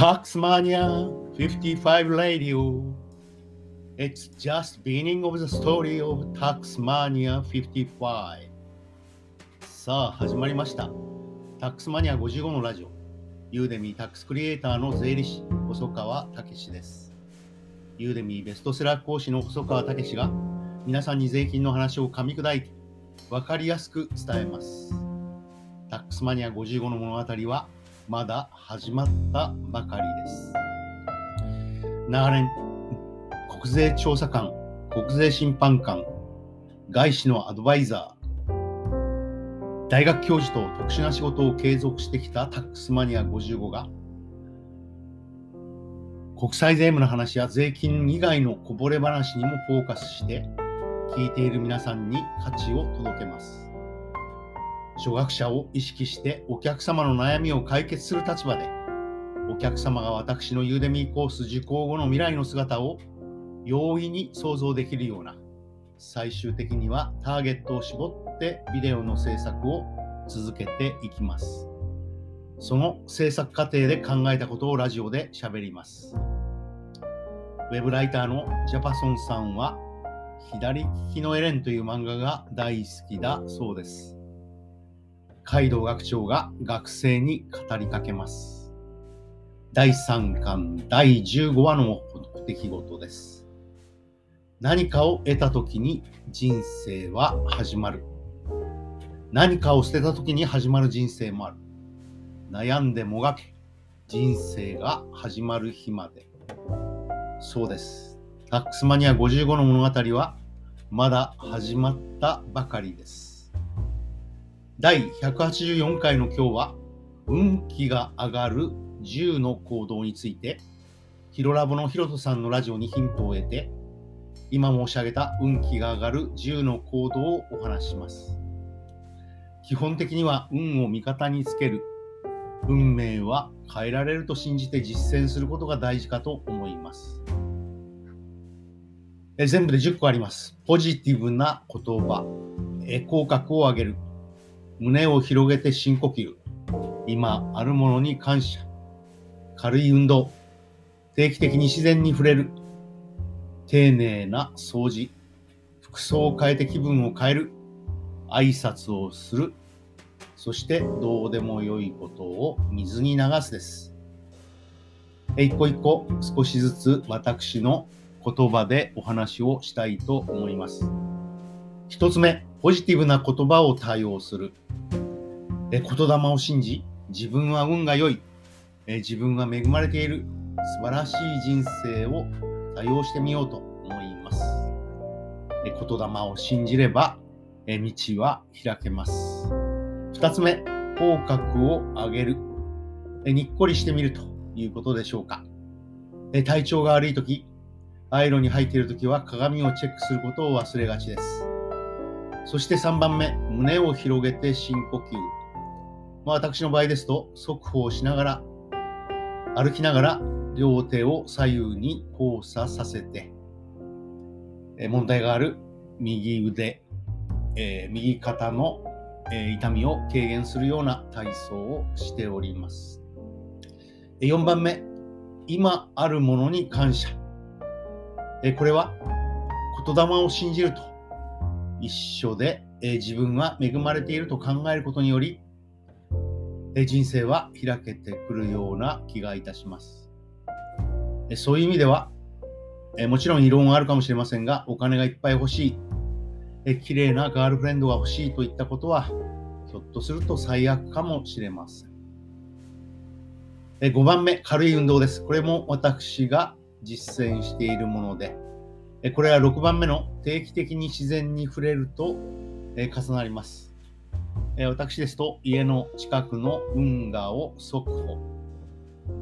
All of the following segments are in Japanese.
Taxmania 55 Radio. It's just beginning of the story of Taxmania 55. さあ、始まりました。タックスマニア55のラジオ。ユーデミータックスクリエイターの税理士、細川武史です。ユーデミーベストセラー講師の細川武史が皆さんに税金の話を噛み砕いて分かりやすく伝えます。タックスマニア55の物語はまだ始まったばかりです。長年、国税調査官、国税審判官、外資のアドバイザー、大学教授と特殊な仕事を継続してきたタックスマニア55が、国際税務の話や税金以外のこぼれ話にもフォーカスして、聞いている皆さんに価値を届けます。初学者を意識してお客様の悩みを解決する立場で、お客様が私のユーデミーコース受講後の未来の姿を容易に想像できるような、最終的にはターゲットを絞ってビデオの制作を続けていきます。その制作過程で考えたことをラジオで喋ります。ウェブライターのジャパソンさんは、左利きのエレンという漫画が大好きだそうです。カイドウ学長が学生に語りかけます。第3巻第15話の出来事です。何かを得た時に人生は始まる。何かを捨てた時に始まる人生もある。悩んでもがけ、人生が始まる日まで。そうです。タックスマニア55の物語はまだ始まったばかりです。第184回の今日は運気が上がる10の行動についてヒロラボのヒロトさんのラジオにヒントを得て今申し上げた運気が上がる10の行動をお話します。基本的には運を味方につける運命は変えられると信じて実践することが大事かと思います。え全部で10個あります。ポジティブな言葉、え口角を上げる、胸を広げて深呼吸、今あるものに感謝、軽い運動、定期的に自然に触れる、丁寧な掃除、服装を変えて気分を変える、挨拶をする、そしてどうでもよいことを水に流すです。一個一個少しずつ私の言葉でお話をしたいと思います。一つ目、ポジティブな言葉を多用する。え言霊を信じ、自分は運が良い、え自分は恵まれている、素晴らしい人生を多用してみようと思います。え言霊を信じれば、え道は開けます。二つ目、口角を上げる。えにっこりしてみるということでしょうか。え体調が悪いとき、アイロンに入っているときは鏡をチェックすることを忘れがちです。そして3番目、胸を広げて深呼吸。まあ、私の場合ですと、速歩しながら、歩きながら両手を左右に交差させて、え問題がある右腕、えー右肩の、え痛みを軽減するような体操をしております。4番目、今あるものに感謝。えこれは言霊を信じると一緒で、え自分は恵まれていると考えることにより、え人生は開けてくるような気がいたします。えそういう意味では、えもちろん異論はあるかもしれませんが、お金がいっぱい欲しい、え綺麗なガールフレンドが欲しいといったことは、ひょっとすると最悪かもしれません。え5番目、軽い運動です。これも私が実践しているもので、えこれは6番目の定期的に自然に触れると、え重なります。え私ですと家の近くの運河を速歩。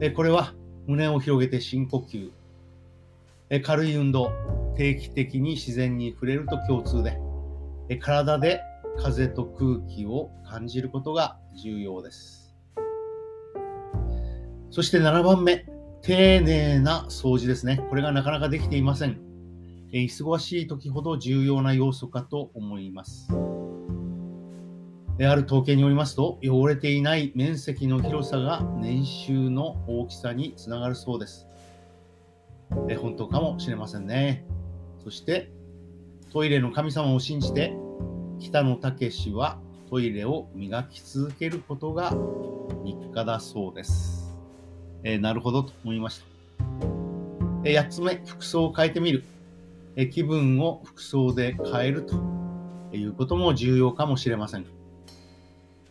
えこれは胸を広げて深呼吸。え軽い運動、定期的に自然に触れると共通で、え体で風と空気を感じることが重要です。そして7番目、丁寧な掃除ですね。これがなかなかできていません。え忙しい時ほど重要な要素かと思います。ある統計によりますと、汚れていない面積の広さが年収の大きさにつながるそうです。え本当かもしれませんね。そして、トイレの神様を信じて、北野武はトイレを磨き続けることが日課だそうです。え、なるほどと思いました。え、8つ目、服装を変えてみる。え、気分を服装で変えるということも重要かもしれません。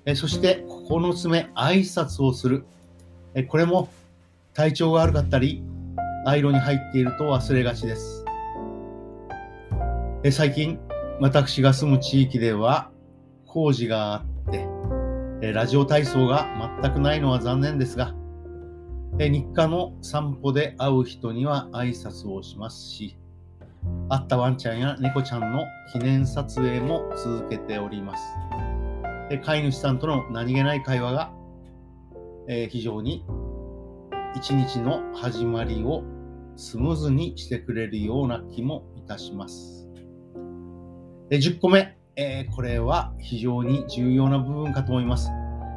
えそして9つ目、挨拶をする。えこれも体調が悪かったり、アイロンに入っていると忘れがちです。え最近、私が住む地域では工事があって、えラジオ体操が全くないのは残念ですが、え日課の散歩で会う人には挨拶をしますし、会ったワンちゃんや猫ちゃんの記念撮影も続けております。で飼い主さんとの何気ない会話が、えー、非常に一日の始まりをスムーズにしてくれるような気もいたします。で10個目、えー、これは非常に重要な部分かと思います。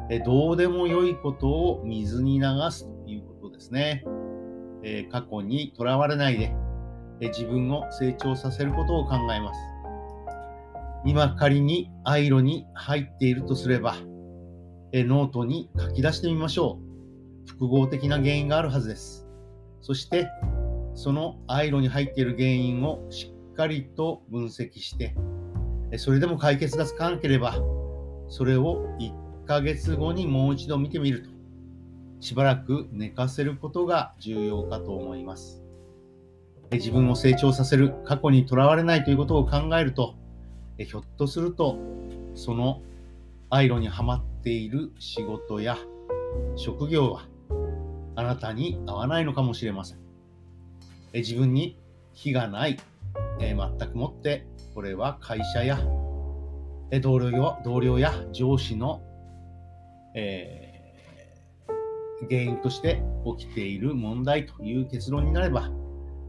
えどうでもよいことを水に流すということですね。え過去にとらわれないで、自分を成長させることを考えます。今仮にアイロに入っているとすれば、えノートに書き出してみましょう。複合的な原因があるはずです。そして、そのアイロに入っている原因をしっかりと分析して、それでも解決がつかなければ、それを1ヶ月後にもう一度見てみると、しばらく寝かせることが重要かと思います。自分を成長させる、過去にとらわれないということを考えると、ひょっとするとそのアイロにはまっている仕事や職業はあなたに合わないのかもしれません。自分に非がない、え全くもってこれは会社やえ同僚同僚や上司の、えー、原因として起きている問題という結論になれば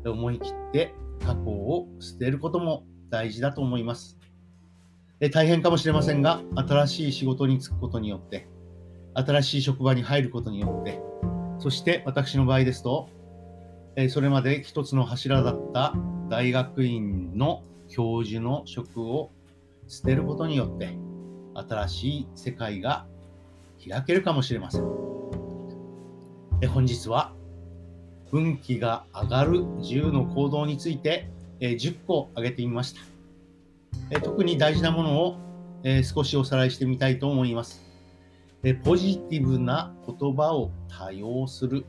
思い切って過去を捨てることも大事だと思います。大変かもしれませんが、新しい仕事に就くことによって、新しい職場に入ることによって、そして私の場合ですと、それまで一つの柱だった大学院の教授の職を捨てることによって、新しい世界が開けるかもしれません。本日は運気が上がる10の行動について、え10個挙げてみました。え特に大事なものを、え少しおさらいしてみたいと思います。えポジティブな言葉を多用する。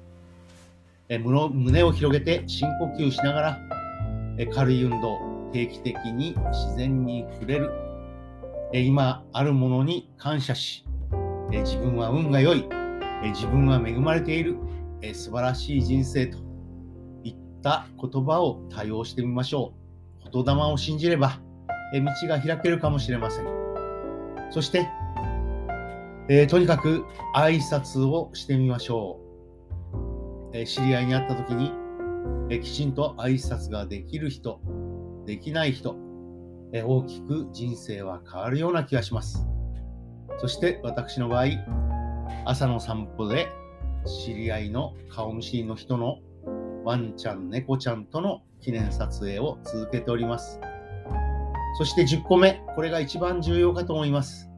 え胸を広げて深呼吸しながら、え軽い運動、定期的に自然に触れる。え今あるものに感謝し、え自分は運が良い、え自分は恵まれている、え素晴らしい人生といった言葉を多用してみましょう。言霊を信じれば、え道が開けるかもしれません。そして、えー、とにかく挨拶をしてみましょう。え、知り合いに会った時に、え、きちんと挨拶ができる人、できない人、え大きく人生は変わるような気がします。そして私の場合、朝の散歩で知り合いの顔見知りの人のワンちゃん、猫ちゃんとの記念撮影を続けております。そして10個目、これが一番重要かと思います。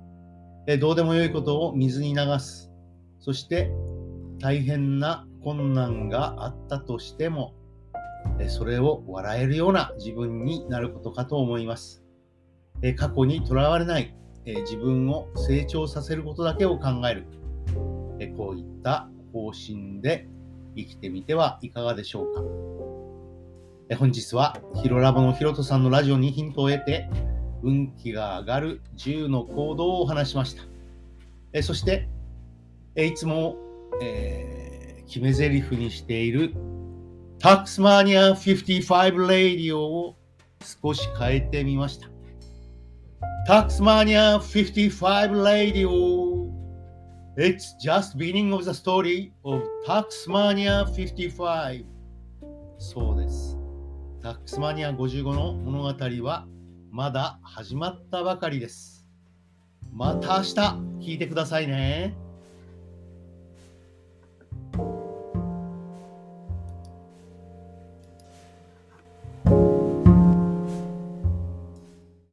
えどうでもよいことを水に流す。そして大変な困難があったとしても、それを笑えるような自分になることかと思います。過去にとらわれない自分を成長させることだけを考える。こういった方針で生きてみてはいかがでしょうか。本日はヒロラボのヒロトさんのラジオにヒントを得て運気が上がる10の行動をお話しました。えそして、えいつも、えー、決め台詞にしているタックスマニア55レイディオを少し変えてみました。タックスマニア55レイディオ It's just beginning of the story of Taxmania 55そうです。タックスマニア55の物語はまだ始まったばかりです。また明日聞いてくださいね。